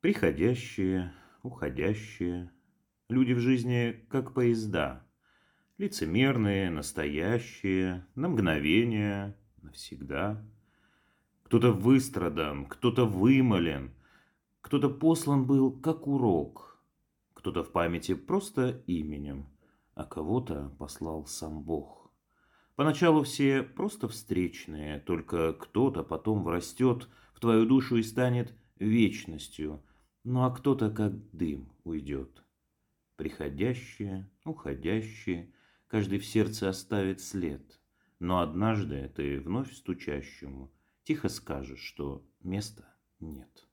Приходящие, уходящие. Люди в жизни как поезда. Лицемерные, настоящие, на мгновение, навсегда. Кто-то выстрадан, кто-то вымолен, кто-то послан был как урок, кто-то в памяти просто именем, а кого-то послал сам Бог. Поначалу все просто встречные, только кто-то потом врастет в твою душу и станет вечностью, ну а кто-то как дым уйдет. Приходящие, уходящие, каждый в сердце оставит след, но однажды ты вновь стучащему тихо скажешь, что места нет.